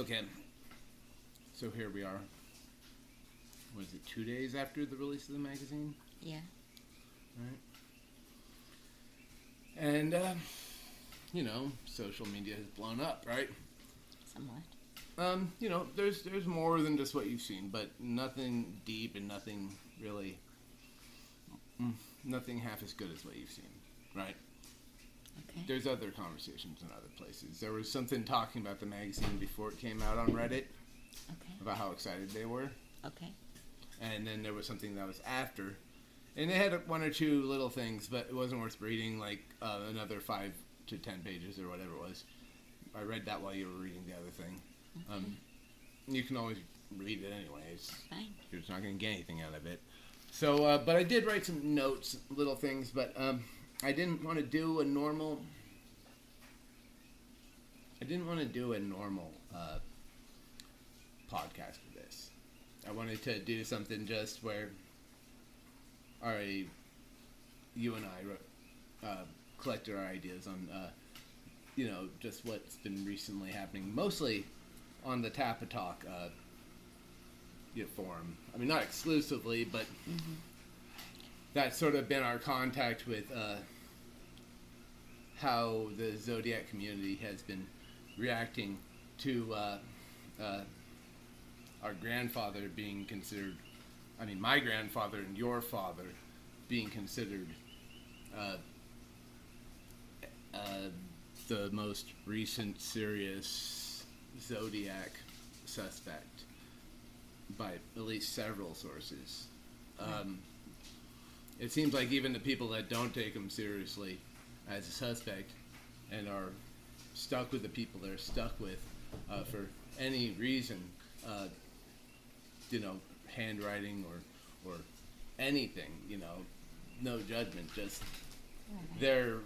Okay. So here we are. Was it two days after the release of the magazine? Yeah. Right. And, uh, you know, social media has blown up, right? Somewhat. Um, you know, there's there's more than just what you've seen, but nothing deep and nothing really, mm, nothing half as good as what you've seen, right? Okay. There's other conversations in other places. There was something talking about the magazine before it came out on Reddit Okay. about how excited they were, Okay. and then there was something that was after, and they had one or two little things, but it wasn't worth reading like uh, another five to ten pages or whatever it was. I read that while you were reading the other thing. Um, you can always read it anyways. Fine. You're just not going to get anything out of it. So, uh, but I did write some notes, little things, but um, I didn't want to do a normal. I didn't want to do a normal uh, podcast for this. I wanted to do something just where, already, you and I uh, collected our ideas on, uh, you know, just what's been recently happening, mostly on the Tapatalk uh, you know, forum. I mean, not exclusively, but that's sort of been our contact with uh, how the Zodiac community has been reacting to uh, uh, our grandfather being considered, I mean, my grandfather and your father being considered uh, uh, the most recent serious Zodiac suspect by at least several sources. Um, it seems like even the people that don't take him seriously as a suspect and are stuck with the people they're stuck with uh, for any reason, uh, you know, handwriting or or anything, you know, no judgment, just they're.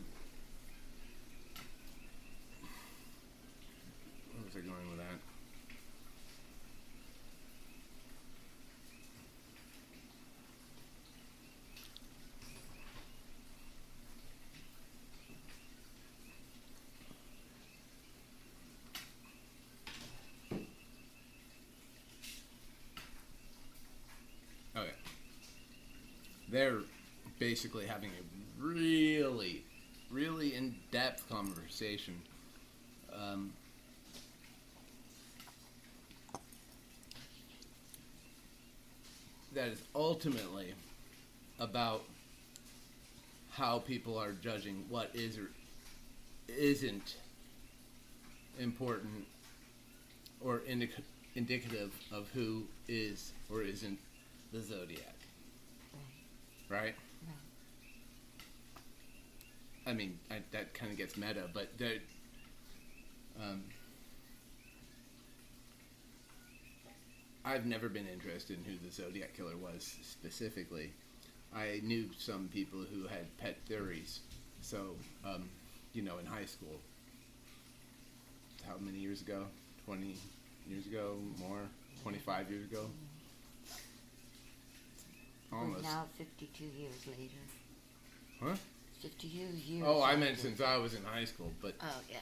Where was I going with that? Okay. They're basically having a really, really in depth conversation. Um, that is ultimately about how people are judging what is or isn't important or indic- indicative of who is or isn't the zodiac, Right. I mean, I, that kind of gets meta, but there, um, I've never been interested in who the Zodiac killer was specifically. I knew some people who had pet theories. So, um, you know, in high school, how many years ago? 20 years ago? More? 25 years ago? Almost. now 52 years later. Huh? 52 years. Oh, I meant after- since I was in high school, but Oh, yeah.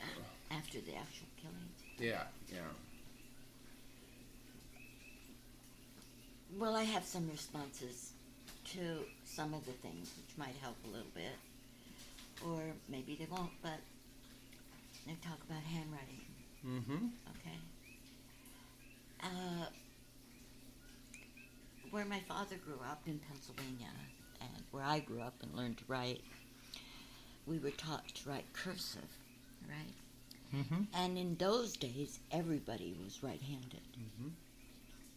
After the actual killings. yeah, yeah. Well, I have some responses to some of the things, which might help a little bit. Or maybe they won't, but they talk about handwriting, Mm-hmm. okay? Uh, where my father grew up in Pennsylvania, and where I grew up and learned to write, we were taught to write cursive, right? Mm-hmm. And in those days, everybody was right handed. Mm-hmm.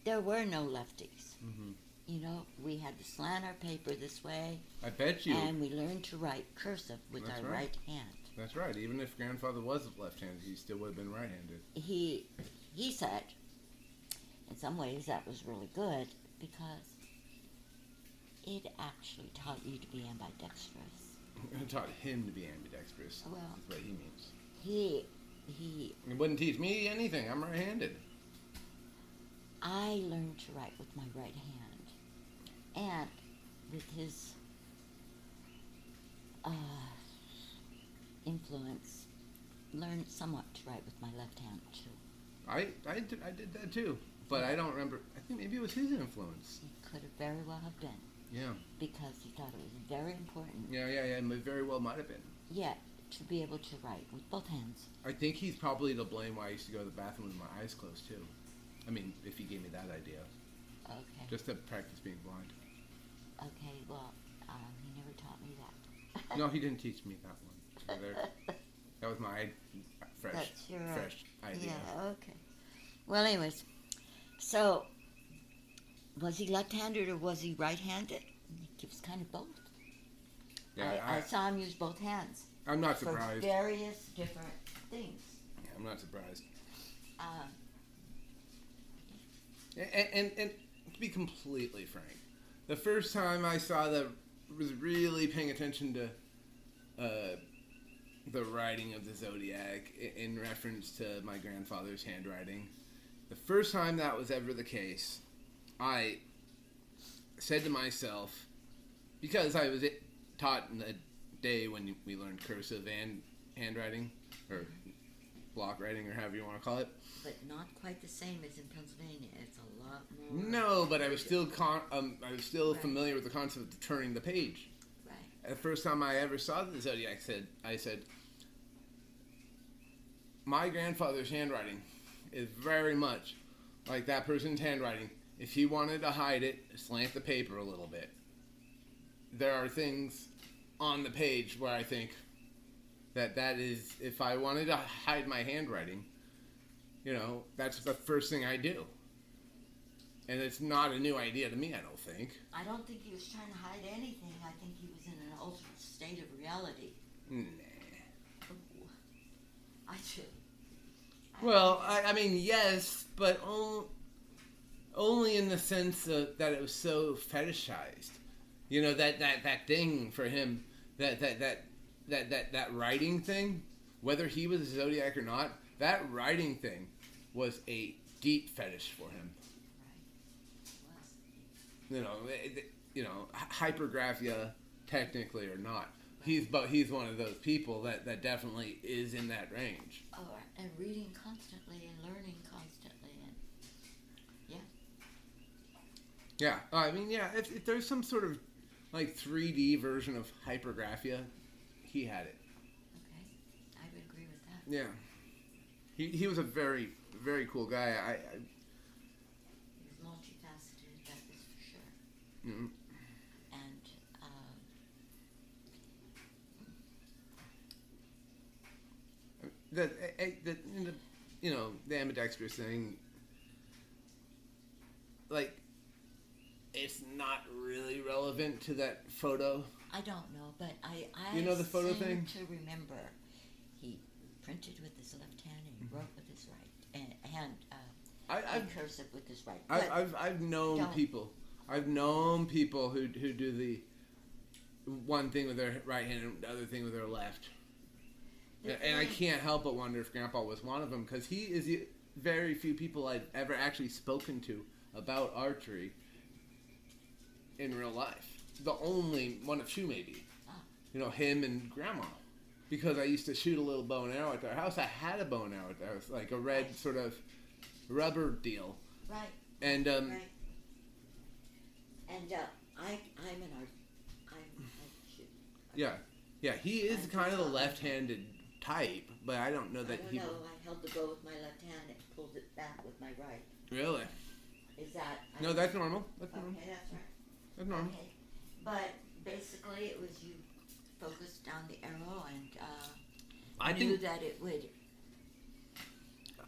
There were no lefties. Mm-hmm. You know, we had to slant our paper this way, I bet you. and we learned to write cursive with That's our right. right hand. That's right. Even if grandfather was left-handed, he still would have been right-handed. He he said, in some ways, that was really good because it actually taught you to be ambidextrous. It taught him to be ambidextrous. Well, That's what he means. he he. It wouldn't teach me anything. I'm right-handed. I learned to write with my right hand, and with his uh, influence, learned somewhat to write with my left hand too. I, I, did, I did that too, but I don't remember. I think maybe it was his influence. It could have very well have been Yeah, because he thought it was very important. yeah, yeah, yeah. It very well might have been. Yeah, to be able to write with both hands. I think he's probably to blame why I used to go to the bathroom with my eyes closed too. I mean, if he gave me that idea, Okay. just to practice being blind. Okay. Well, um, he never taught me that. No, he didn't teach me that one. either. That was my fresh, fresh idea. Yeah, okay. Well, anyways, so was he left-handed or was he right-handed? He was kind of both. Yeah, I, I I, saw him use both hands I'm not surprised. for various different things. Yeah, I'm not surprised. Um, And, and, and to be completely frank, the first time I saw that was really paying attention to uh, the writing of the zodiac in reference to my grandfather's handwriting. The first time that was ever the case, I said to myself, because I was taught in the day when we learned cursive and handwriting, or block writing, or however you want to call it. but not quite the same as in Pennsylvania. It's a lot more. No, but I was still con- um, I was still Right. familiar with the concept of turning the page. Right. The first time I ever saw the zodiac, said I said, my grandfather's handwriting is very much like that person's handwriting. If he wanted to hide it, slant the paper a little bit. There are things on the page where I think that that is if I wanted to hide my handwriting, you know, that's the first thing I do. And it's not a new idea to me, I don't think. I don't think he was trying to hide anything. I think he was in an altered state of reality. Nah. Ooh. I do. I Well, I, I mean, yes, but on, only in the sense of, that it was so fetishized. You know that, that, that thing for him, that that, that that that that writing thing, whether he was a zodiac or not, that writing thing was a deep fetish for him. You know, you know, hypergraphia, technically or not. He's but he's one of those people that, that definitely is in that range. oh, and reading constantly and learning constantly and Yeah, I mean, yeah. If, if there's some sort of like 3D version of hypergraphia, he had it. okay, I would agree with that. Yeah, he he was a very very cool guy. I, I He was multifaceted, that is for sure. mm, And um, the, eh, the, the you know the ambidextrous thing. Like, it's not really relevant to that photo. I don't know, but I I You know the photo seem thing? to remember he printed with his left hand and he wrote with his right and hand uh, I, and I've cursive with his right. I, I've, I've known don't. people. I've known people who who do the one thing with their right hand and the other thing with their left. the And- and I thing- can't help but wonder if Grandpa was one of them because he is the very few people I've ever actually spoken to about archery in real life. The only one of two, maybe. You know, him and Grandma. Because I used to shoot a little bow and arrow at their house. I had a bow and arrow at their house, like a red sort of rubber deal. right, And um, right. And uh, I I'm an art. I'm I shoot. Yeah, yeah, he is I'm kind of the left-handed type, but I don't know I that don't he know. I held the bow with my left hand and pulled it back with my right. really. Is that? I No, that's normal. That's okay. normal. That's right. That's normal. Okay, but basically it was you focused down the arrow and uh, I knew think that it would.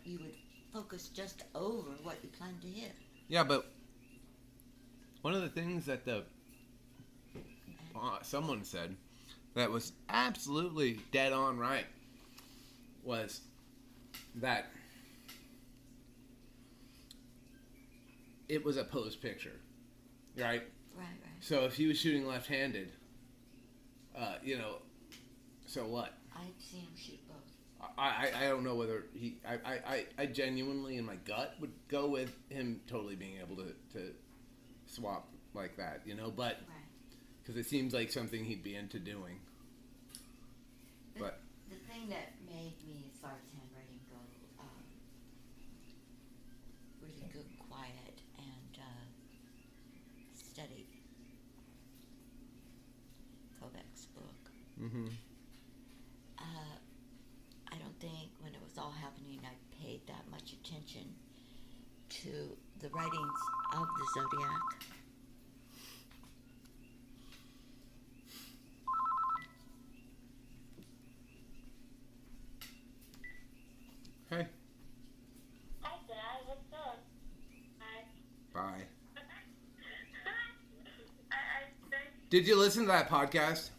You would focus just over what you planned to hit. yeah, but one of the things that the uh, someone said that was absolutely dead on right was that it was a posed picture, right? Right, right. So if he was shooting left-handed, uh, you know, so what? I'd see him shoot both. I, I, I don't know whether he I, I, I, genuinely in my gut would go with him totally being able to, to swap like that, you know, but Right. because it seems like something he'd be into doing. The, But- the thing that made me, start far as handwriting go, um, Mm-hmm. Uh, I don't think when it was all happening, I paid that much attention to the writings of the zodiac. Hey, Hi, Dad. What's up? Hi. bye. I, I think. Did you listen to that podcast?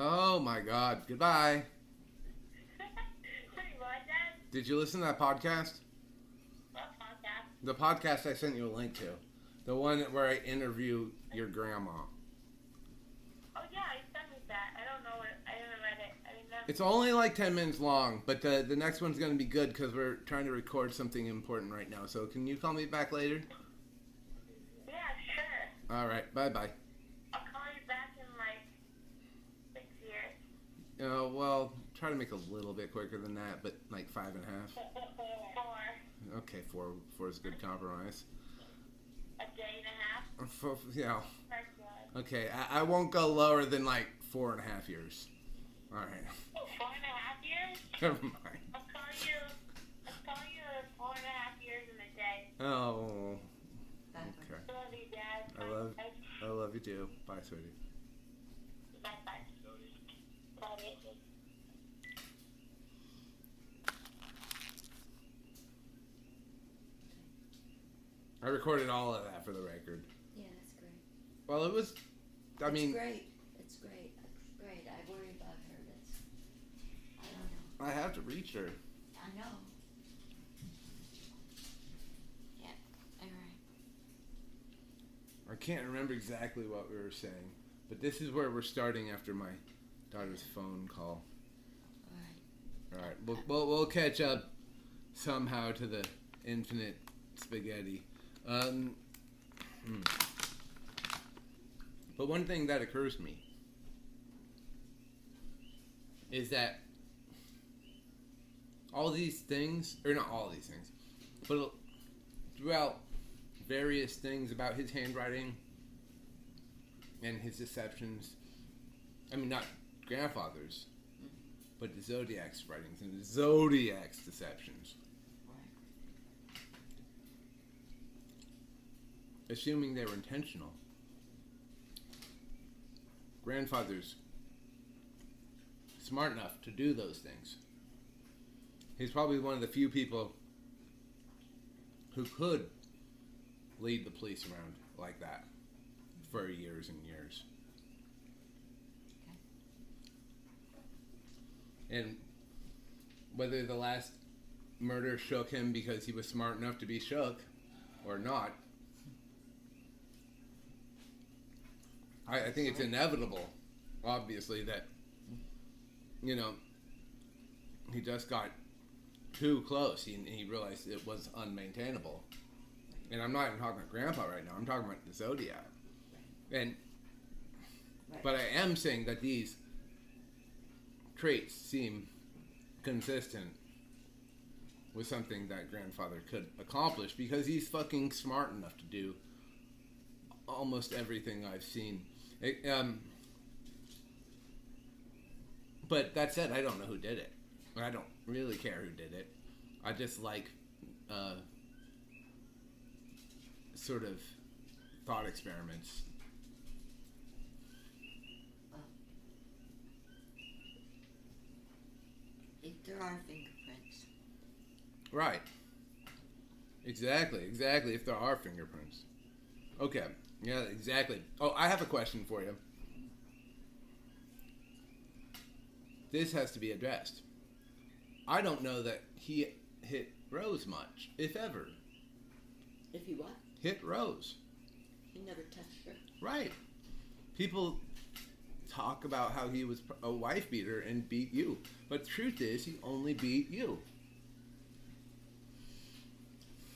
Oh my God! Goodbye. Wait, what, Dad? Did you listen to that podcast? What podcast? The podcast I sent you a link to, the one where I interview your grandma. Oh, yeah, you sent me that. I don't know what. I didn't read it. I. It's only like ten minutes long, but the the next one's gonna be good because we're trying to record something important right now. So can you call me back later? Yeah, sure. All right. Bye bye. I'll call you back in like six years. Uh, well, try to make a little bit quicker than that, but like five and a half. Four. Okay, four four is a good compromise. A day and a half. Uh, four- yeah. Good. Okay, I, I won't go lower than like four and a half years. All right. Oh, four and a half years. Never mind. I'll call you. I'll call you four and a half years in a day. Oh, Bye. okay. Love you, Dad. I love- I love you too. Bye, sweetie. I recorded all of that for the record. Yeah, that's great. Well, it was. I mean, great. It's great. It's great. I worry about her. That's. I don't know. I have to reach her. I know. Yeah. All right. I can't remember exactly what we were saying, but this is where we're starting after my daughter's phone call. All right. All right, we'll, we'll, we'll catch up somehow to the infinite spaghetti. Um, hmm. But one thing that occurs to me is that all these things, or not all these things, but throughout various things about his handwriting and his deceptions, I mean, not grandfather's, but the Zodiac's writings and the Zodiac's deceptions. Assuming they were intentional. Grandfather's smart enough to do those things. He's probably one of the few people who could lead the police around like that for years and years. And whether the last murder shook him because he was smart enough to be shook or not, I, I think it's inevitable, obviously, that, you know, he just got too close. He, he realized it was unmaintainable. And I'm not even talking about Grandpa right now, I'm talking about the Zodiac. And, Right. but I am saying that these traits seem consistent with something that grandfather could accomplish because he's fucking smart enough to do almost everything I've seen. It, um, but that said, I don't know who did it. I don't really care who did it. I just like uh, sort of thought experiments. If there are fingerprints, Right. Exactly, exactly. If there are fingerprints. Okay. Yeah, exactly. Oh, I have a question for you. This has to be addressed. I don't know that he hit Rose much, if ever. if he what? Hit Rose. He never touched her. Right. People talk about how he was a wife beater and beat you. But truth is, he only beat you.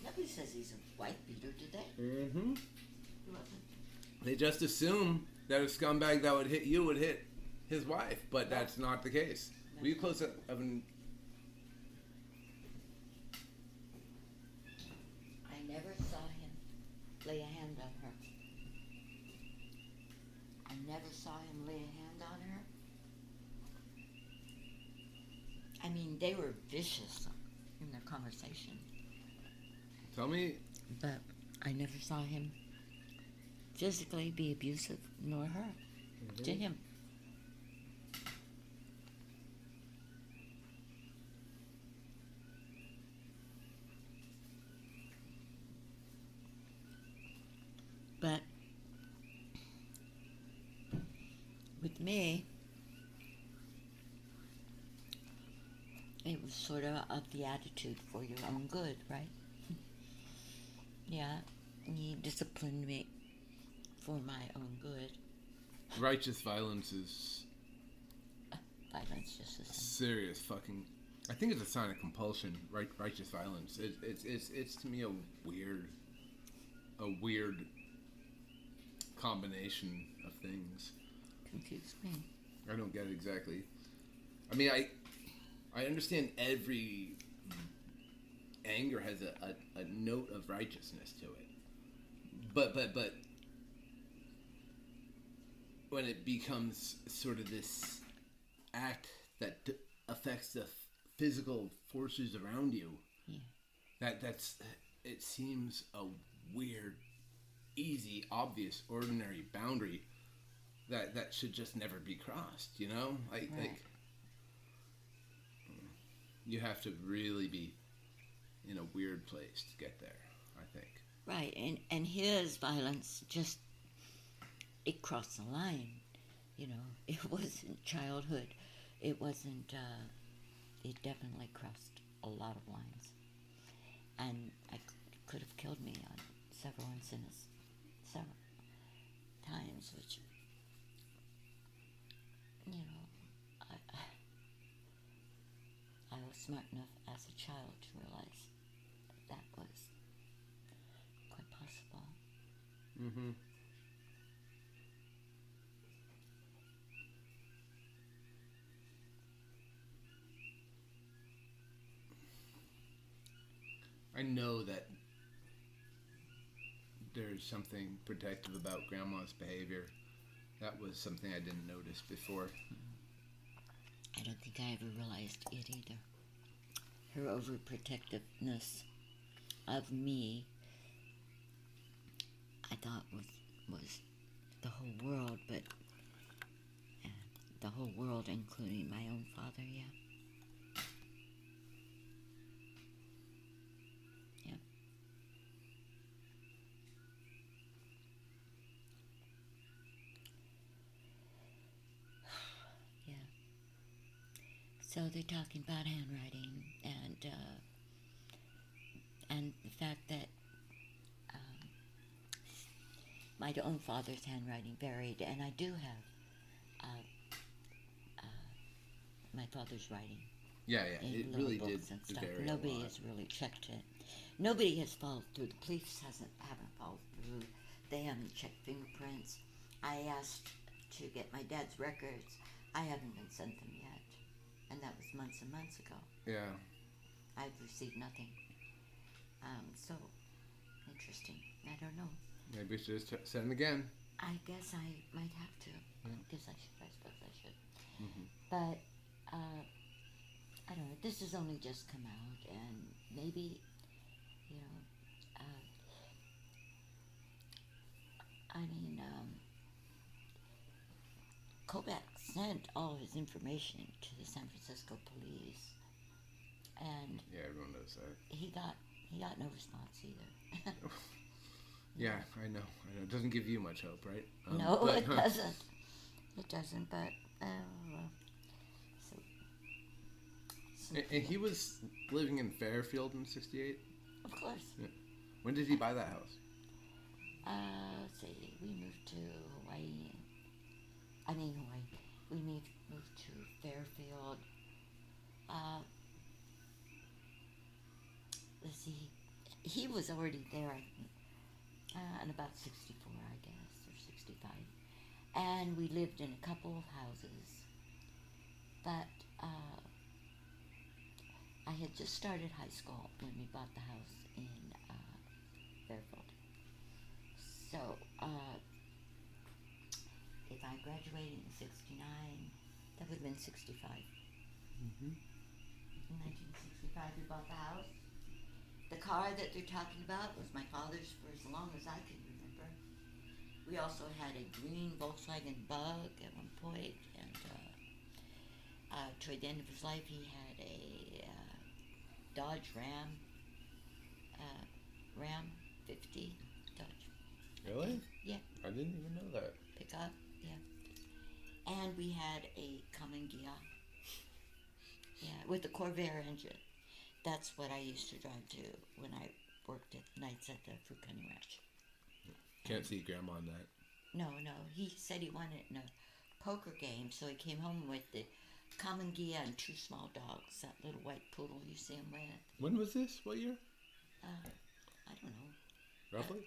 Nobody says he's a wife beater, did they? Mm-hmm. They just assume that a scumbag that would hit you would hit his wife, but that's not the case. Will you close that oven? I never saw him lay a hand on her. They were vicious in their conversation. Tell me, But I never saw him physically be abusive, nor her to mm-hmm. him. But with me, it was sort of of the attitude for your own good, right? yeah, he disciplined me for my own good. righteous violence is Violence just same. serious fucking. I think it's a sign of compulsion. Right, righteous violence. It, it's it's it's to me a weird, a weird combination of things. Confused me. I don't get it exactly. I mean, I I understand every anger has a, a, a note of righteousness to it, but but but when it becomes sort of this act that d- affects the physical forces around you, Yeah. that that's it seems a weird, easy, obvious, ordinary boundary that that should just never be crossed. You know, like Right. like you have to really be in a weird place to get there. I think. Right, and and his violence just it crossed the line. You know, it wasn't childhood. It wasn't. Uh, it definitely crossed a lot of lines, and I could have killed me on several incidents, several times, which you know, I I was smart enough as a child to realize that that was quite possible. Mm-hmm. I know that there's something protective about grandma's behavior. That was something I didn't notice before. I don't think I ever realized it either. Her overprotectiveness of me, I thought was was the whole world, but uh, the whole world, including my own father. Yeah. Yeah. Yeah. So they're talking about handwriting and uh, and the fact that um, my own father's handwriting varied, and I do have uh, uh, my father's writing Yeah, yeah, in it really books did and stuff. vary Nobody has really checked it. Nobody has followed through. The police hasn't haven't followed through. They haven't checked fingerprints. I asked to get my dad's records. I haven't been sent them yet, and that was months and months ago. Yeah, I've received nothing. Um, so interesting. I don't know. maybe we should just t- send them again. I guess I might have to. Yeah. I guess I should. I suppose I should. Mhm. But uh, I don't know. This has only just come out, and maybe you know. Uh, I mean, um, sent all his information to the San Francisco police, and Yeah, everyone knows that. he got he got no response either. Yeah, I know. I know. It doesn't give you much hope, right? Um, no, but- it doesn't. It doesn't. But well. So, so And, and he was living in Fairfield in '68. of course. When did he buy that house? Uh, let's see. We moved to Hawaii. I mean Hawaii. We moved to Fairfield. Uh, let's see. He was already there. Uh, in about sixty-four, I guess, or sixty-five. And we lived in a couple of houses. But uh, I had just started high school when we bought the house in uh, Fairfield. So, uh, if I graduated in 69, that would have been 65. Mm-hmm. car that they're talking about was my father's for as long as I can remember. We also had a green Volkswagen Bug at one point, and uh, uh, toward the end of his life, he had a uh, Dodge Ram, uh, Ram 50 Dodge Really? Yeah. I didn't even know that. pickup. And we had a Karmann. Yeah, with the Corvair engine. That's what I used to drive to when I worked at nights at the Fruit Cutting Ranch. Can't see grandma on that. No, no, he said he won it in a poker game, so he came home with the Karmann Ghia and two small dogs. That little white poodle you see him with. When was this? What year? Uh, I don't know, Roughly?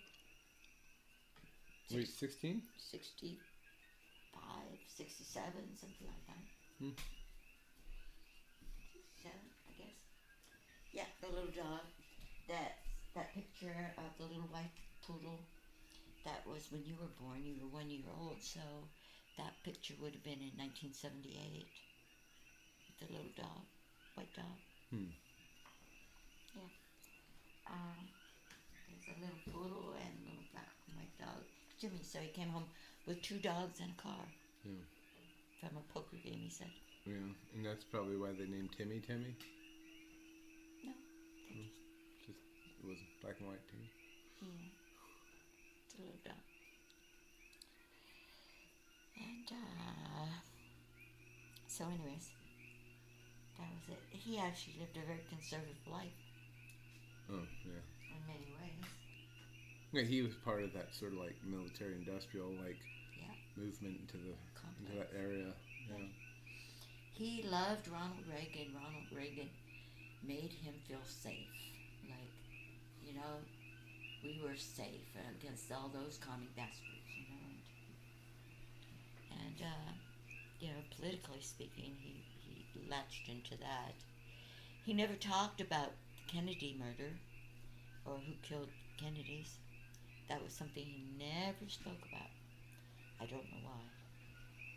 Wait, 16? 65, 67, something like that. Hmm. 67, I guess. Yeah, the little dog. That that picture of the little white poodle. That was when you were born. You were one year old, so that picture would have been in 1978. The little dog, white dog. Hmm. Yeah. Um, there's a little poodle and a little black and white dog. Jimmy, so he came home with two dogs and a car Yeah. from a poker game. He said, Yeah. And that's probably why they named Timmy Timmy. "No, Just it was black and white too. Yeah. It's a little dog. And, uh, so anyways, that was it. He actually lived a very conservative life Oh yeah. in many ways. Yeah, he was part of that sort of like military industrial like. Movement into the into that area. Yeah. He loved Ronald Reagan. Ronald Reagan made him feel safe. Like, you know, we were safe against all those commie bastards, you know. And, and uh, you know, politically speaking, he, he latched into that. He never talked about the Kennedy murder or who killed Kennedys. That was something he never spoke about. I don't know why.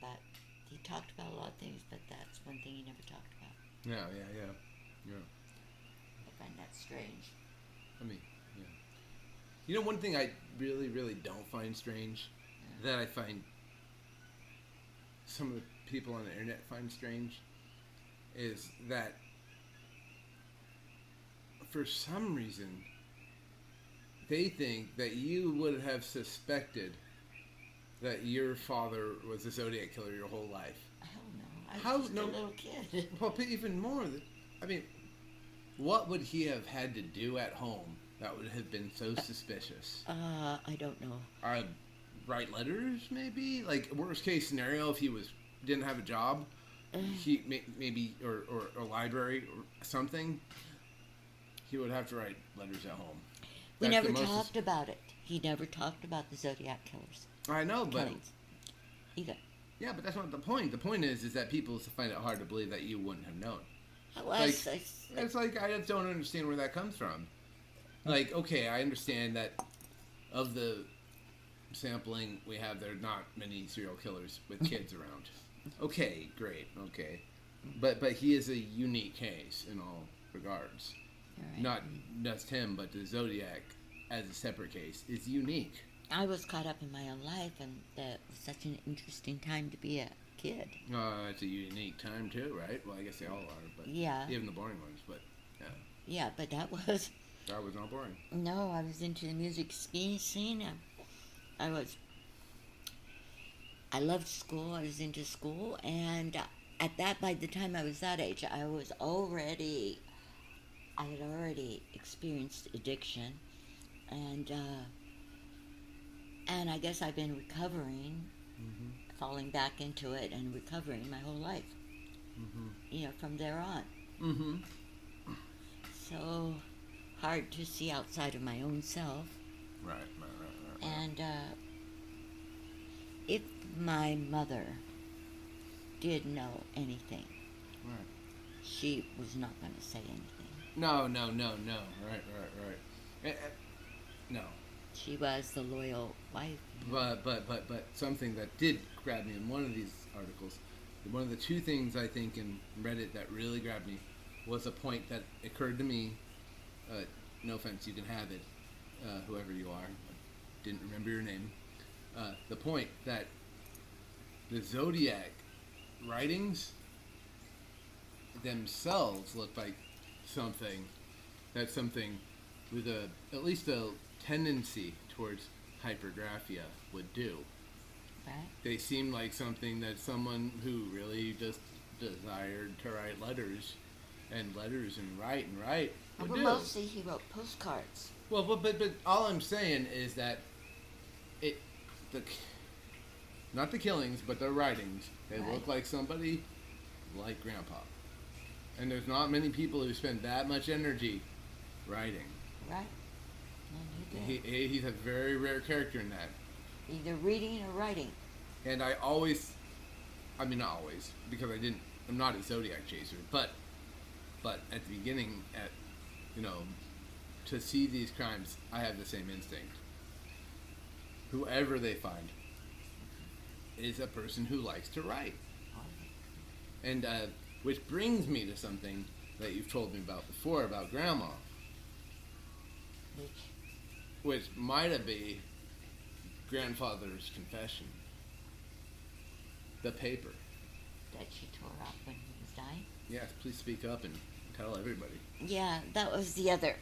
But he talked about a lot of things, but that's one thing he never talked about. Yeah, yeah, yeah. Yeah. I find that strange. I mean, yeah. You know, one thing I really, really don't find strange that I find some of the people on the internet find strange is that for some reason they think that you would have suspected that your father was a Zodiac killer your whole life. Hell no. I was How- just no- a little kid. Well, but even more, th- I mean, what would he have had to do at home that would have been so suspicious? uh, I don't know. Uh, write letters, maybe. Like worst case scenario, if he was didn't have a job, he may, maybe or, or a library or something. He would have to write letters at home. We That's never most talked about it. He never talked about the Zodiac killers. I know, but yeah, but that's not the point. The point is, is that people find it hard to believe that you wouldn't have known. I Like, was. I, It's like I just don't understand where that comes from. Like, okay, I understand that of the sampling we have, there are not many serial killers with kids around. Okay, great, okay, but but he is a unique case in all regards. Alright. Not just him, but the Zodiac as a separate case is unique. I was caught up in my own life, and that was such an interesting time to be a kid. Uh, it's a unique time too, right? Well, I guess they all are, but Yeah. even the boring ones. But yeah, Yeah, but that was. that was not boring. No, I was into the music scene. I, I was. I loved school. I was into school, and at that, by the time I was that age, I was already. I had already experienced addiction, and uh, and I guess I've been recovering, falling back into it, and recovering my whole life. You know, from there on. Mm-hmm. So hard to see outside of my own self. Right, right, right, right. And uh, if my mother did know anything, right. she was not going to say anything. No, no, no, no. Right, right, right. Eh, eh, no, She was the loyal wife. but but but but something that did grab me in one of these articles, one of the two things I think in Reddit that really grabbed me was a point that occurred to me uh, no offense, you can have it, uh, whoever you are. Didn't remember your name. Uh, the point that the Zodiac writings themselves look like something that's something with a at least a tendency towards hypergraphia would do. Right? They seem like something that someone who really just desired to write letters and letters and write and write would Well, do. mostly he wrote postcards. Well, but, but but all I'm saying is that it the not the killings, but the writings. They Right. look like somebody like Grandpa, and there's not many people who spend that much energy writing. Right? And he He, he he's a very rare character in that, Either reading or writing. and I always, I mean not always because I didn't. I'm not a zodiac chaser, but but at the beginning, at you know, to see these crimes, I have the same instinct. Whoever they find is a person who likes to write, and uh, which brings me to something that you've told me about before about Grandma, Which, which might have been grandfather's confession. The paper. that she tore up when he was dying. Yes, please speak up and tell everybody. Yeah, that was the other.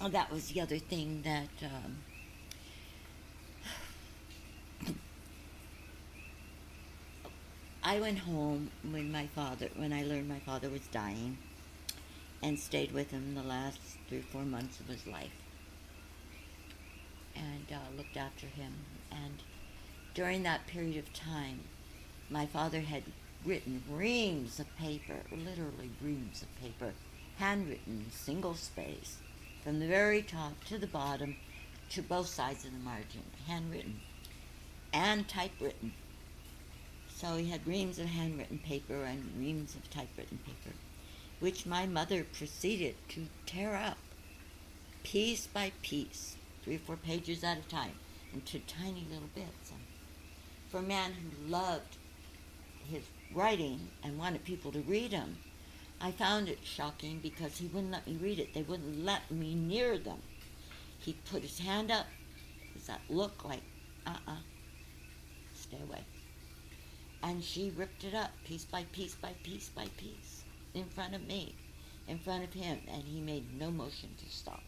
oh, That was the other thing that. Um, I went home when my father, when I learned my father was dying, and stayed with him the last three four months of his life, and uh, looked after him. And during that period of time, my father had written reams of paper, literally reams of paper, handwritten, single space, from the very top to the bottom, to both sides of the margin, handwritten and typewritten. So he had reams of handwritten paper and reams of typewritten paper, which my mother proceeded to tear up piece by piece, three or four pages at a time, into tiny little bits. And for a man who loved his writing and wanted people to read him, I found it shocking because he wouldn't let me read it. They wouldn't let me near them. He'd put his hand up. Does that look like, uh uh stay away. And she ripped it up piece by piece by piece by piece in front of me, in front of him, and he made no motion to stop.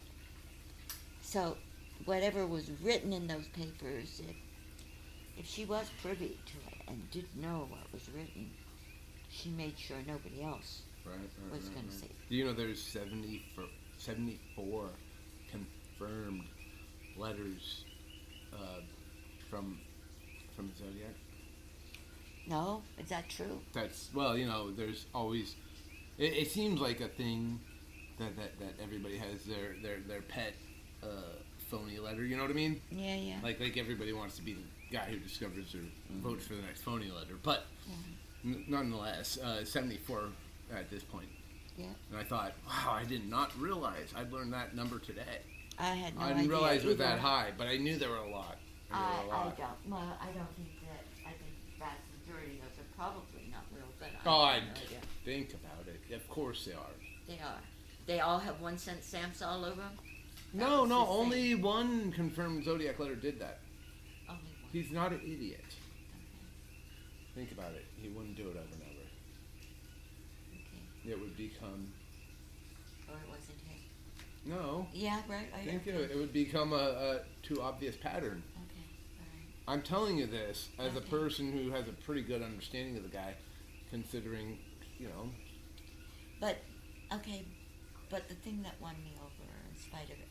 So, whatever was written in those papers, if, if she was privy to it and did know what was written, she made sure nobody else Right, right, was going to see. Do you know there's 70 for, 74 confirmed letters uh, from from the Zodiac? No, is that true? That's well, you know, there's always. It, it seems like a thing that, that, that everybody has their their their pet uh, phony letter. You know what I mean? Yeah, yeah. Like like everybody wants to be the guy who discovers or votes for the next phony letter. But Yeah. n- nonetheless, uh, 74 at this point. Yeah. And I thought, wow, I did not realize I'd learned that number today. I had no I didn't realize it was that high, but I knew there were a lot. I there were a I lot. don't. Well, I don't think that. I think the vast majority of those are probably not real, but I Oh, I no think about it. Of course they are. They are. They all have one cent stamps all over them. No, no, only one confirmed zodiac letter did that. Only one. He's not an idiot. Think about it. He wouldn't do it over and over. Okay. It would become Or it wasn't him. no. Yeah, right. I Think okay. of it. It would become a, a too obvious pattern. Okay. All right. I'm telling you this as a person who has a pretty good understanding of the guy, considering, you know, But okay, but the thing that won me over, in spite of everything, is that you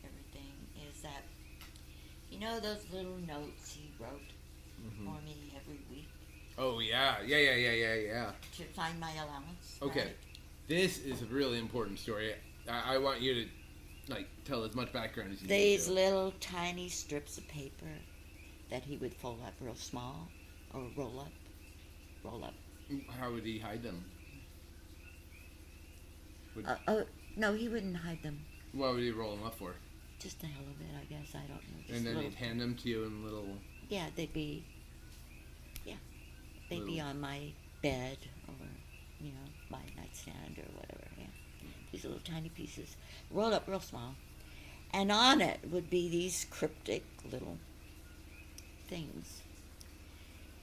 know those little notes he wrote Mhm. for me every week Oh yeah, yeah, yeah, yeah, yeah, yeah. to find my allowance. Okay. right? This is a really important story. I, I want you to like tell as much background as you These little tiny strips of paper that he would fold up real small or roll up, roll up. How would he hide them? Would, Uh, oh no, he wouldn't hide them. what would he roll them up for? Just the hell of it, I guess. I don't know. Just and then little, he'd hand them to you in little. yeah, they'd be, yeah, they'd be Little- on my bed or you know my nightstand or whatever. Yeah, these little tiny pieces, rolled up real small, and on it would be these cryptic little things.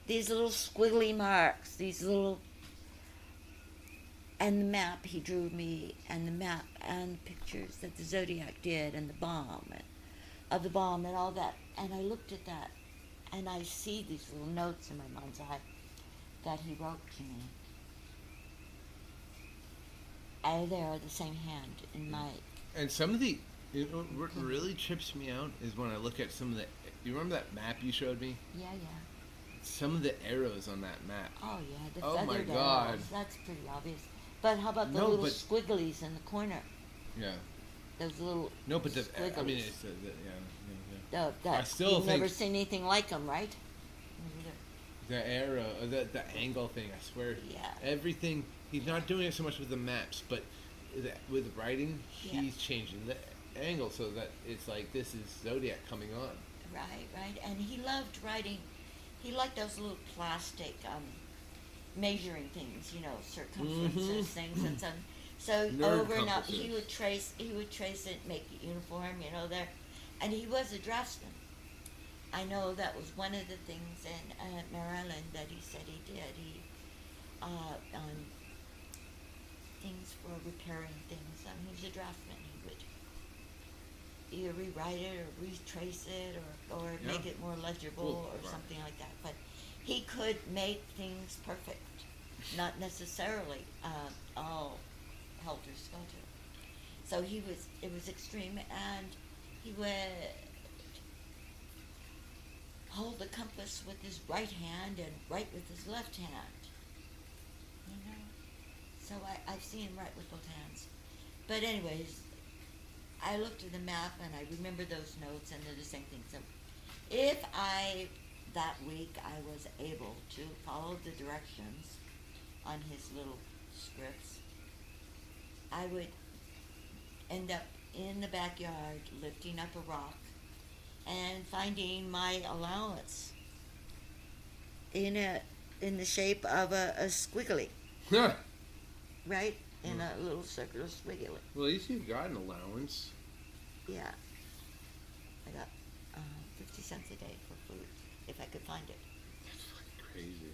These little squiggly marks, these little and the map he drew me and the map and the pictures that the zodiac did and the bomb and, of the bomb and all that and i looked at that and i see these little notes in my mind's eye that he wrote to me and they're the same hand in my And some of the, you know, what really trips me out is when I look at some of the. You remember that map you showed me? yeah yeah Some of the arrows on that map. oh yeah the Oh, my God. arrows, that's pretty obvious but how about the No, little but- squigglies in the corner Yeah. those little No, but the. I mean, it's uh, the, yeah, yeah, uh, that I still you've never think- seen anything like them right. The arrow, uh, the the angle thing. I swear. Yeah. Everything. He's not doing it so much with the maps, but the, with writing, Yeah. he's changing the angle so that it's like this is zodiac coming on. Right, right. And he loved writing. He liked those little plastic um, measuring things, you know, circumferences, Mhm. things, and so. So Nerd over and up, he would trace. He would trace it, make it uniform, you know. There, and he was a draftsman. I know that was one of the things in uh, Maryland that he said he did. He, uh, on things for repairing things. Um, he was a draftsman. He would either rewrite it or retrace it or, or Yeah. make it more legible Cool. or Right. something like that. But he could make things perfect, not necessarily uh, all helter skelter. So he was. It was extreme, and he would hold the compass with his right hand and write with his left hand. You know. So I, I've seen him write with both hands. But anyways, I looked at the map and I remember those notes and they're the same thing. So if I that week I was able to follow the directions on his little scripts, I would end up in the backyard lifting up a rock and finding my allowance in a in the shape of a, a squiggly, well, right? In a little circular squiggly. Well, at least you've got an allowance. Yeah. I got uh, 50 cents a day for food, if I could find it. That's fucking crazy.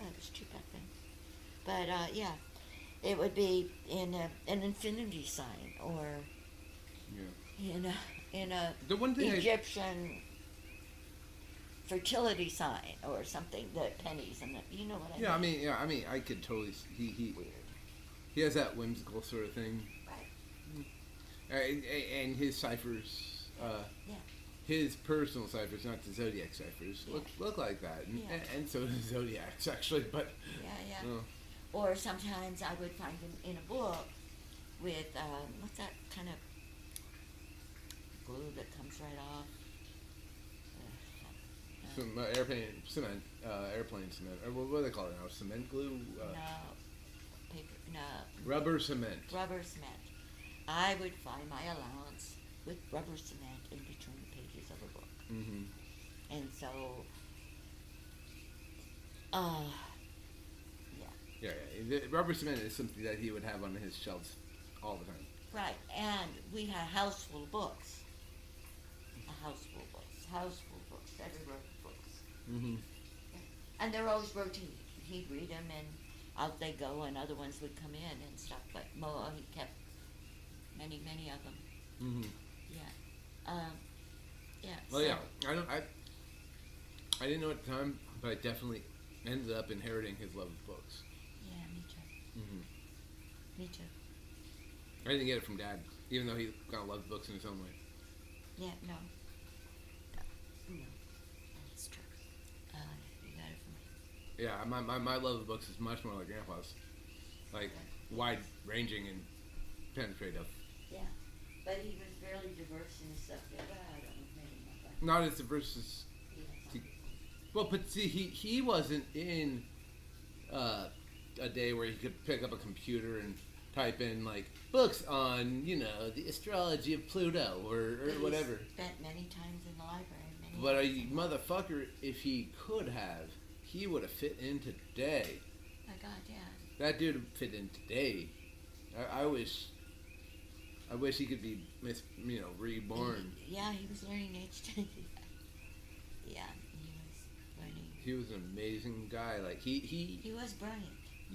That was cheap back then. But uh, yeah, it would be in a, an infinity sign or Yeah. in a, in a The one thing I, Egyptian fertility sign or something, the pennies and the, you know what I yeah, I mean? mean, yeah, I mean, I could totally. He he Weird. he has that whimsical sort of thing, Right. and, and his ciphers. Uh, Yeah. His personal ciphers, not the zodiac ciphers, Yeah. look look like that, and, Yeah. and, and so does zodiacs actually. But Yeah, yeah. uh, Or sometimes I would find them in a book with um, what's that kind of glue that comes right off? Uh, some uh, airplane cement, uh, airplane cement, or what, what do they call it now? Cement glue, no, uh, paper, no, rubber cement. rubber cement. I would find my allowance with rubber cement in between the pages of a book, Mm-hmm. and so, uh, yeah, Yeah, yeah. Rubber cement is something that he would have on his shelves all the time. right. And we had a house full of books, a house full of books, house full of books, everywhere books. Mm-hmm. And they're always rotating. He'd read them, and out they go, and other ones would come in and stuff. But Moa, he kept many, many of them. Mm-hmm. Yeah. Um, yeah. Well, so- yeah, I don't. I I didn't know at the time, but I definitely ended up inheriting his love of books. Yeah, me too. Mm-hmm. Me too. I didn't get it from dad, even though he kind of loved books in his own way. Yeah, no. No. No. That's true. Uh, you got it from me. Yeah, my, my, my love of books is much more like grandpa's, like wide ranging and penetrative. Yeah. But he was fairly diverse in his stuff. Yeah, but I don't know. Maybe not as diverse as He had See, some- well, but see, he he wasn't in uh, a day where he could pick up a computer and type in like books on you know the astrology of Pluto or, or whatever. Spent many times in the library. But a hours in the library. motherfucker, if he could have, he would have fit in today. My God, yeah. That dude fit in today. I, I was. I wish he could be, mis- you know, reborn. Yeah, he was learning HTTP. yeah, he was learning. He was an amazing guy. Like he he He was brilliant.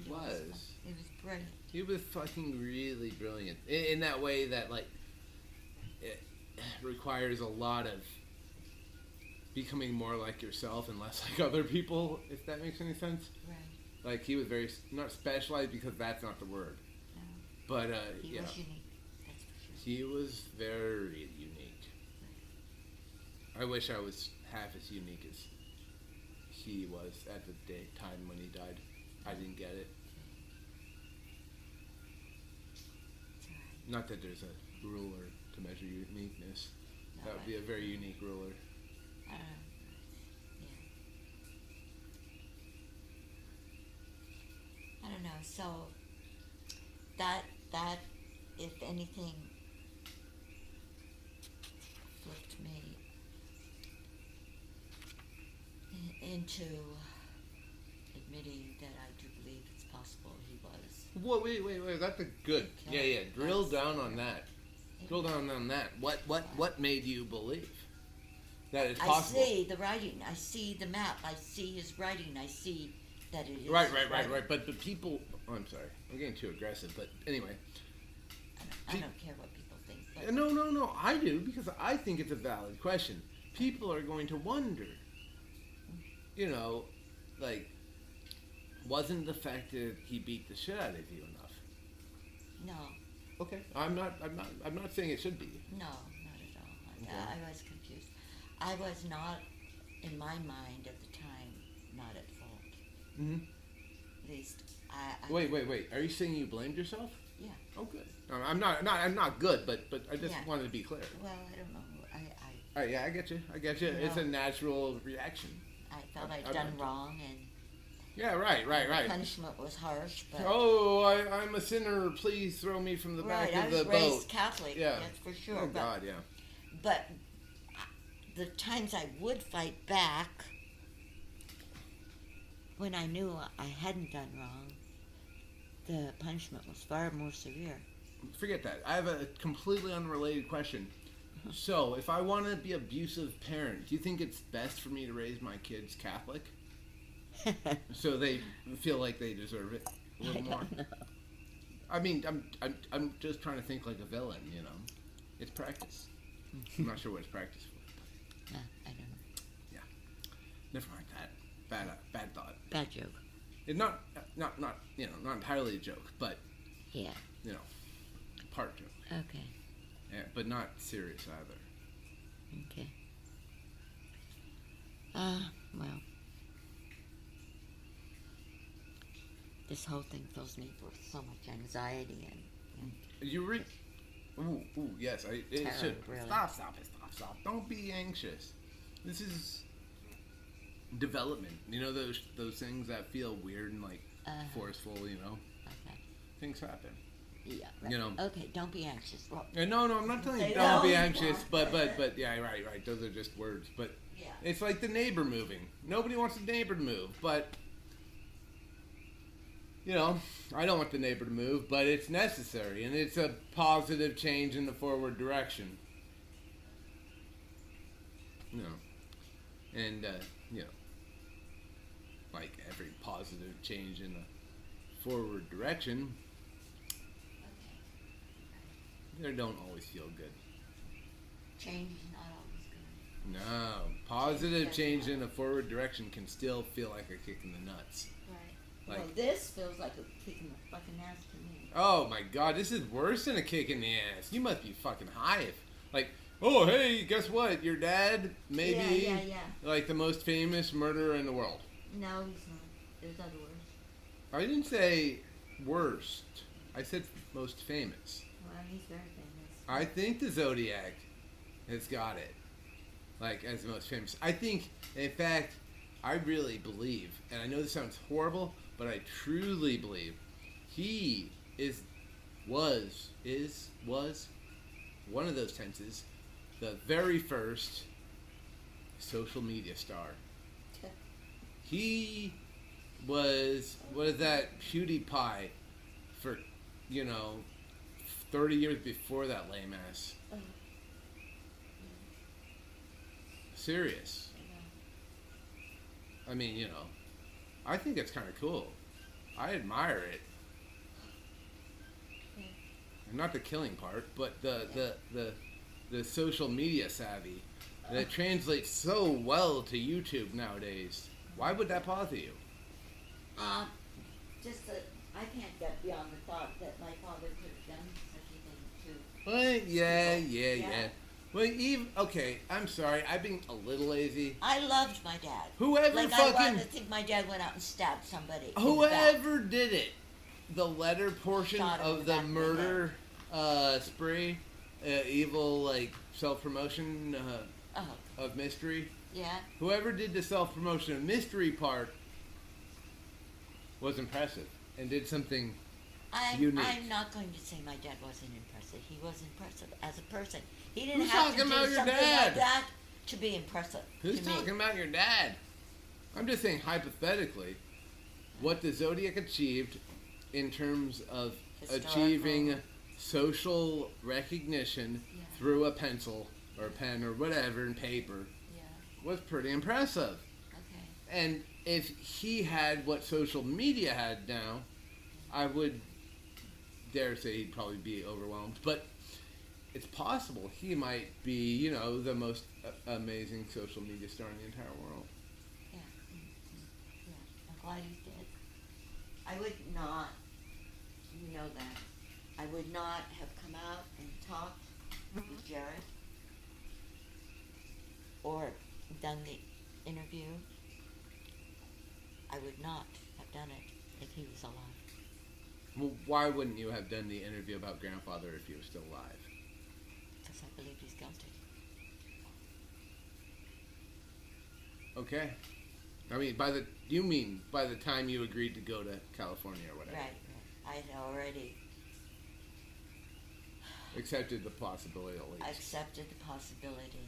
He was. He was brilliant. he was fucking really brilliant in, in that way that like it requires a lot of becoming more like yourself and less like other people. If that makes any sense. Right. Like he was very not specialized because that's not the word, No, but uh, he yeah, was unique. That's for sure. he was very unique. I wish I was half as unique as he was at the day time when he died. I didn't get it. It's all right. Not that there's a ruler to measure uniqueness. No, That would be a very unique ruler. I don't know. Yeah. I don't know. So that that if anything me into admitting that I do believe it's possible he was. Whoa, wait, wait, wait. That's a good. Yeah, yeah. Drill down on that. Drill down on that. What, what, what made you believe that it's possible? I see the writing. I see the map. I see his writing. I see that it is. Right, right, right, right. But the people. Oh, I'm sorry. I'm getting too aggressive. But anyway, I don't, I don't care what people no, no, no. I do because I think it's a valid question. People are going to wonder. You know, like, wasn't the fact that he beat the shit out of you enough? no, Okay, I'm not. I'm not. I'm not saying it should be. no, not at all. I- Okay. I, was confused. I was not, in my mind at the time, not at fault. hmm At least I. I Wait, wait, wait. Are you saying you blamed yourself? Yeah. Oh, good. No, I'm not. Not. I'm not good. But but I just Yeah. wanted to be clear. Well, I don't know. I I, All right, yeah, I get you. I get you. It's a natural reaction. I felt I- I'd I done wrong and Yeah, right, right, the right. punishment was harsh. But Oh, I, I'm a sinner. Please throw me from the back right, I of was the raised boat. Catholic. Yeah. That's for sure. Oh but God, yeah. But the times I would fight back, when I knew I hadn't done wrong, the punishment was far more severe. Forget that. I have a completely unrelated question. So, if I want to be abusive parent, do you think it's best for me to raise my kids Catholic so they feel like they deserve it a I little more? don't know. I mean, I'm, I'm, I'm just trying to think like a villain, you know. It's practice. I'm not sure what it's practice for. No, I don't know. Yeah. Never mind that. Bad, uh, bad thought. Bad joke. It's not, not, not, you know, not entirely a joke, but Yeah. you know, part joke. Okay. Yeah, but not serious either. Okay. Uh, well. This whole thing fills me with so much anxiety and You re. Ooh, ooh, yes, I. It Terror, should. really. Stop, stop it, stop, stop. Don't be anxious. This is development. You know those those things that feel weird and like uh, forceful. You know, okay. things happen. Yeah. You know. Okay, don't be anxious. And no, no, I'm not telling you Say don't be anxious, but but but yeah, right, right. Those are just words, but yeah. it's like the neighbor moving. Nobody wants the neighbor to move, but you know, I don't want the neighbor to move, but it's necessary, and it's a positive change in the forward direction. You know, and uh, you know, like every positive change in the forward direction, they don't always feel good. Change is not always good. No, positive Change change in a forward direction can still feel like a kick in the nuts. Right. Like- well, this feels like a kick in the fucking ass to me. Oh my god, this is worse than a kick in the ass. You must be fucking high. If, like, oh hey, guess what? Your dad maybe Yeah, yeah, yeah. like the most famous murderer in the world. No, he's not. There's other words. I didn't say worst. I said most famous. He's very famous. I think the Zodiac has got it. Like as the most famous. I think in fact I really believe, and I know this sounds horrible, but I truly believe he is was is was one of those tenses the very first social media star. He was what is that PewDiePie for you know 30 years before that lame ass. Oh. Serious. I mean, you know, I think it's kind of cool. I admire it. Yeah. And not the killing part, but the the the, the social media savvy that translates so well to YouTube nowadays. Why would that bother you? Um, just that I can't get beyond the thought that my father could have done such a thing too. Well, yeah, yeah, yeah. Yeah. Well, even okay. I'm sorry. I've been a little lazy. I loved my dad. Whoever like I fucking want to think my dad went out and stabbed somebody. in the back. whoever did it, the letter portion Shot him in of the the back of the murder uh, spree, uh, evil like self promotion uh, Oh, of mystery. yeah. Whoever did the self promotion of mystery part was impressive and did something. I'm, Unique. I'm not going to say my dad wasn't impressive. He was impressive as a person. He didn't Who's have to talking do about your something dad? like that to be impressive. Who's to me. talking about your dad? I'm just saying hypothetically, what the Zodiac achieved in terms of Historical. achieving social recognition Yeah. through a pencil or a pen or whatever and paper Yeah. was pretty impressive. Okay. And if he had what social media had now, I would dare say he'd probably be overwhelmed. But it's possible he might be, you know, the most amazing social media star in the entire world. Yeah. mm-hmm. Yeah. I'm glad he's dead. I would not. You know that. I would not have come out and talked with Jared or done the interview. I would not have done it if he was alive. Well, why wouldn't you have done the interview about grandfather if he was still alive? Because I believe he's guilty. Okay. I mean, by the you mean by the time you agreed to go to California or whatever, Right, right. I had already accepted the possibility at least. accepted the possibility.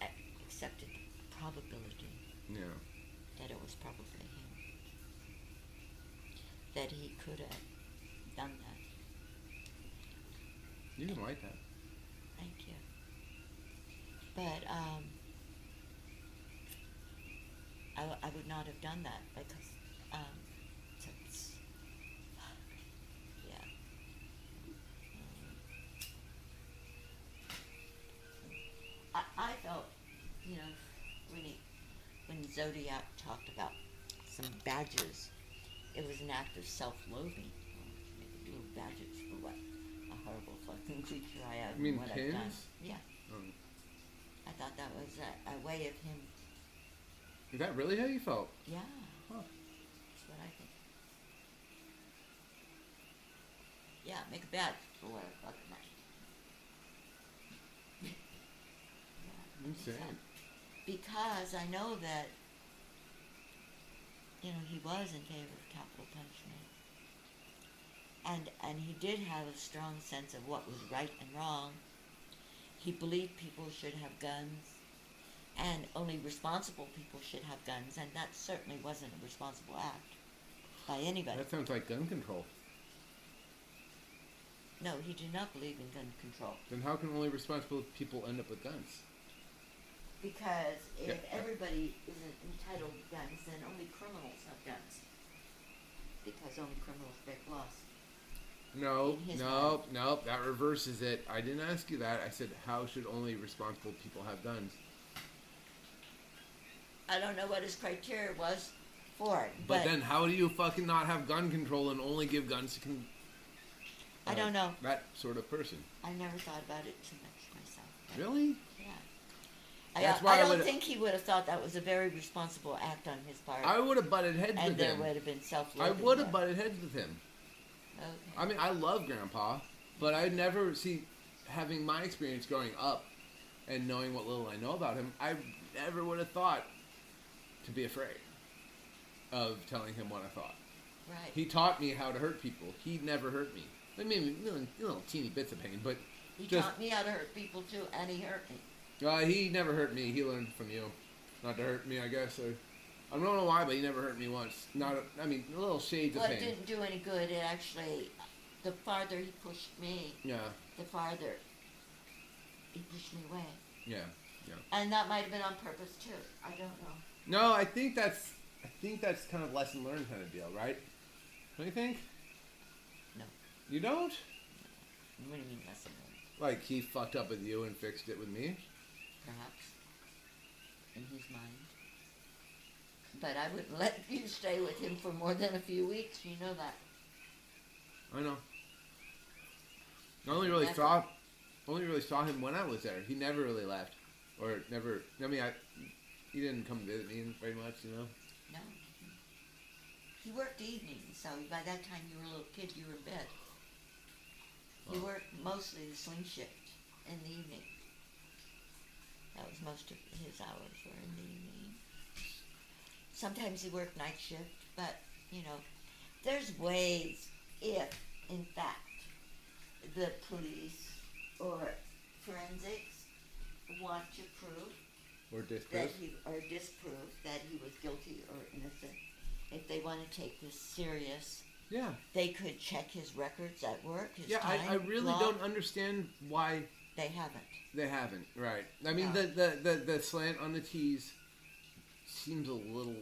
I accepted the probability yeah. that it was probably him. That he could have done that. You can like that. Thank you. But um, I, I would not have done that because um, since yeah. Um, I, I felt, you know, when he, when Zodiac talked about some badges, it was an act of self-loathing. Little badges for what? A horrible fucking creature I am. You mean what I've done. Yeah. Um, I thought that was a, a way of him. is that really how you felt? Yeah. Huh. That's what I think. Yeah, make a badge for what a fucking yeah, Insane. Because I know that, you know, he was in favor of capital punishment. And, and he did have a strong sense of what was right and wrong. He believed people should have guns, and only responsible people should have guns, and that certainly wasn't a responsible act by anybody. That sounds like gun control. No, he did not believe in gun control. Then how can only responsible people end up with guns? Because if Yeah. everybody isn't entitled to guns, then only criminals have guns. Because only criminals break laws. No, In his no, no, that reverses it. I didn't ask you that. I said, how should only responsible people have guns? I don't know what his criteria was for it, But, but, then how do you fucking not have gun control and only give guns to con- I don't uh, know. that sort of person? I never thought about it too much myself. Really? I, That's why I don't would've- think he would have thought that was a very responsible act on his part. I would have butted heads with him. and with there him. would have been self I would have butted heads with him. Okay. I mean, I love Grandpa, but I never see having my experience growing up and knowing what little I know about him. I never would have thought to be afraid of telling him what I thought. right. He taught me how to hurt people. He never hurt me. I mean, little, little teeny bits of pain, but he just- taught me how to hurt people too, and he hurt me. Uh, he never hurt me. He learned from you, not to hurt me, I guess. Or I don't know why, but he never hurt me once. Not, a, I mean, a little shades Well, of it pain. didn't do any good. It actually, the farther he pushed me, Yeah, the farther he pushed me away. yeah. And that might have been on purpose too. I don't know. No, I think that's, I think that's kind of lesson learned kind of deal, right? Don't you think? No. You don't? What do you mean lesson learned? Like he fucked up with you and fixed it with me? Perhaps. In his mind. But I wouldn't let you stay with him for more than a few weeks. You know that. I know. I only really saw, only really saw him when I was there. He never really left, or never. I mean, I, he didn't come visit me very much, you know. No. He worked evenings, so by that time you were a little kid, you were in bed. He Oh. worked mostly the swing shift in the evening. That was most of his hours were in the evening. Sometimes he worked night shift, but you know, there's ways if, in fact, the police or forensics want to prove Or that disprove. he or disprove that he was guilty or innocent. If they want to take this serious, Yeah, they could check his records at work. Yeah. I, I really don't understand why They haven't. they haven't. Right. I mean, No. the, the the the slant on the T's seems a little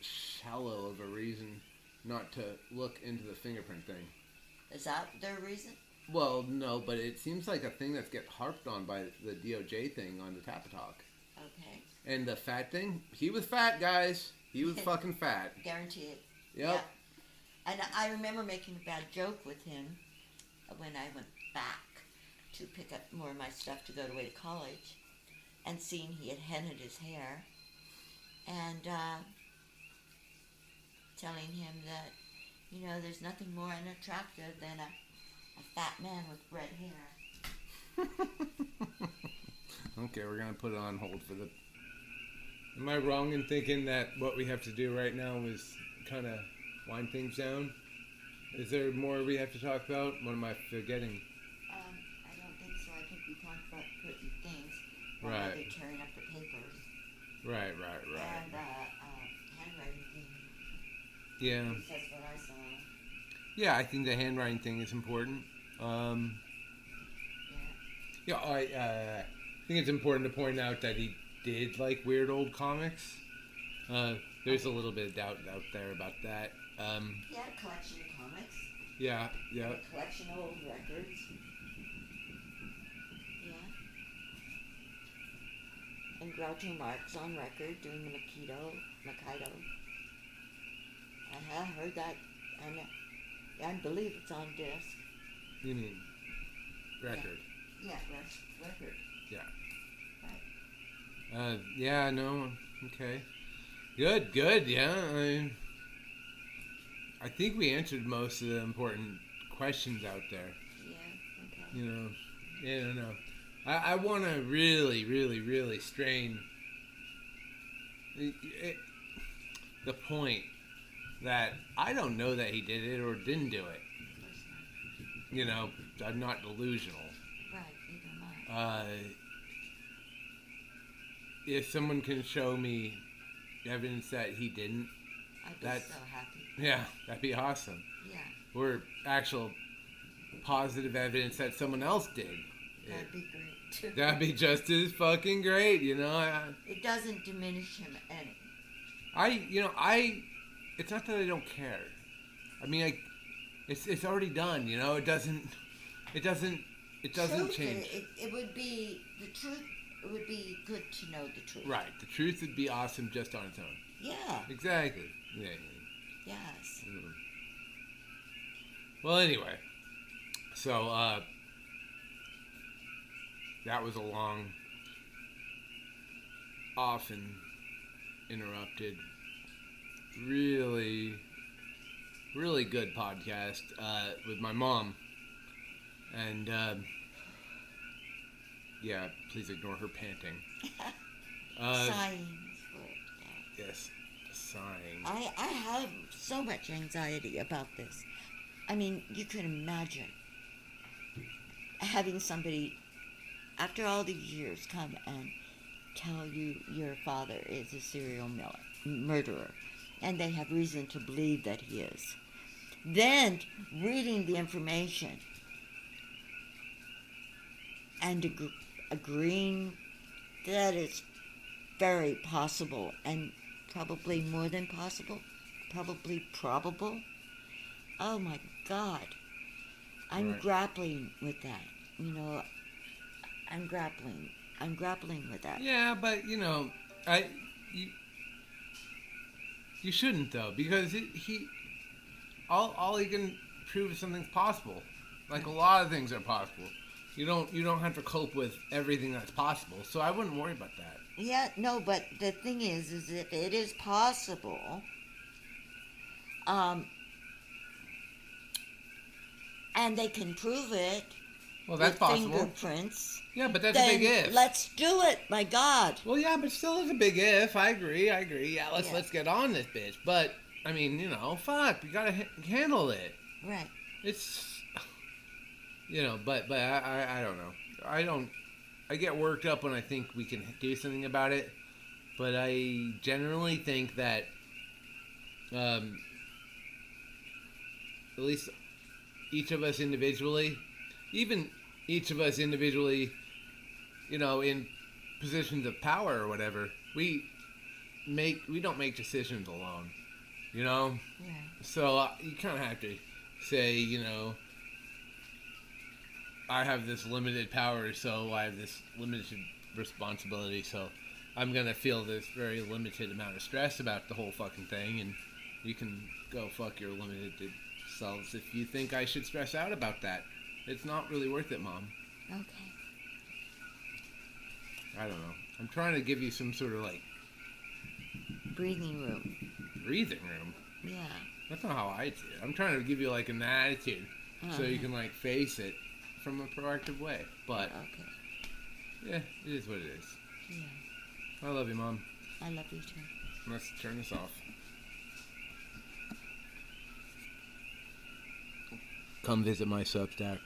shallow of a reason not to look into the fingerprint thing. Is that their reason? Well, no, but it seems like a thing that's get harped on by the DOJ thing on the Tapatalk. Okay, And the fat thing, he was fat, guys. He was fucking fat. guarantee it. Yep. Yeah. And I remember making a bad joke with him when I went back to pick up more of my stuff to go away to college, and seeing he had hennaed his hair, and uh, telling him that you know there's nothing more unattractive than a, a fat man with red hair. Okay, we're gonna put it on hold for the. Am I wrong in thinking that what we have to do right now is kind of wind things down? Is there more we have to talk about? What am I forgetting? Um, I don't think so. I think we talked about certain things. While Right. They're tearing up the papers. Right, right, right. And uh, uh, handwriting thing. Yeah, That's what I saw. yeah. I think the handwriting thing is important. Um, Yeah. yeah, I uh, think it's important to point out that he did like weird old comics. Uh, there's a little bit of doubt out there about that. Um, He had a collection of comics. yeah, yeah. A collection of old records. Yeah. And Groucho Marx on record doing the Makito, Mikado. I have heard that, and I believe it's on disc. You mean record? Yeah, res- record. Yeah. Right. Uh, yeah, no, okay. Good, good, yeah. I, I think we answered most of the important questions out there. Yeah. Okay. You know, yeah, I don't know. I, I want to really, really, really strain it, it, the point that I don't know that he did it or didn't do it. Of course not. You know, I'm not delusional. Right. Either Uh, if someone can show me evidence that he didn't, I'd be so happy. yeah, that'd be awesome. Yeah. Or actual positive evidence that someone else did. That'd It, be great. that'd be just as fucking great, you know. I, It doesn't diminish him any. I, you know, I. It's not that I don't care. I mean, I. It's it's already done, you know. It doesn't. It doesn't. It doesn't Truth, change. It, it, would be the truth. It would be good to know the truth. Right. The truth would be awesome just on its own. Yeah. Exactly. Yeah. Yes. Mm. Well, anyway, so uh, that was a long, often interrupted, really, really good podcast uh, with my mom, and um yeah, please ignore her panting. Uh, Signs for it. Yeah. yes, sighing. I, I have so much anxiety about this. I mean, you can imagine having somebody, after all these years, come and tell you your father is a serial miller. murderer, and they have reason to believe that he is. Then reading the information and ag- agreeing that it's very possible and probably more than possible, probably probable. Oh my God. I'm Right. grappling with that. You know, I'm grappling. I'm grappling with that. Yeah, but you know, I you you shouldn't though because it, he all all he can prove is something's possible. Like a lot of things are possible. You don't you don't have to cope with everything that's possible. So I wouldn't worry about that. Yeah, no, but the thing is, is if it is possible, um, and they can prove it Well, that's possible. fingerprints, Yeah, but that's a big if. let's do it. My God. Well, yeah, but still is a big if. I agree. I agree. Yeah, let's Yeah. let's get on this bitch. But I mean, you know, fuck, we gotta ha- handle it. Right. It's you know, but but I, I I don't know. I don't. I get worked up when I think we can do something about it, but I generally think that um, at least each of us individually, even each of us individually, you know, in positions of power or whatever, we make we don't make decisions alone. You know, Right. so uh, you kind of have to say, you know, I have this limited power, so I have this limited responsibility, so I'm gonna feel this very limited amount of stress about the whole fucking thing, and you can go fuck your limited selves if you think I should stress out about that. It's not really worth it, mom. Okay. I don't know. I'm trying to give you some sort of like Breathing room. breathing room. Yeah. That's not how I see it. I'm trying to give you like an attitude, so you Uh-huh. can like face it from a proactive way. But Okay. yeah, it is what it is. Yeah. I love you, mom. I love you too. Let's turn this off. Come visit my Substack.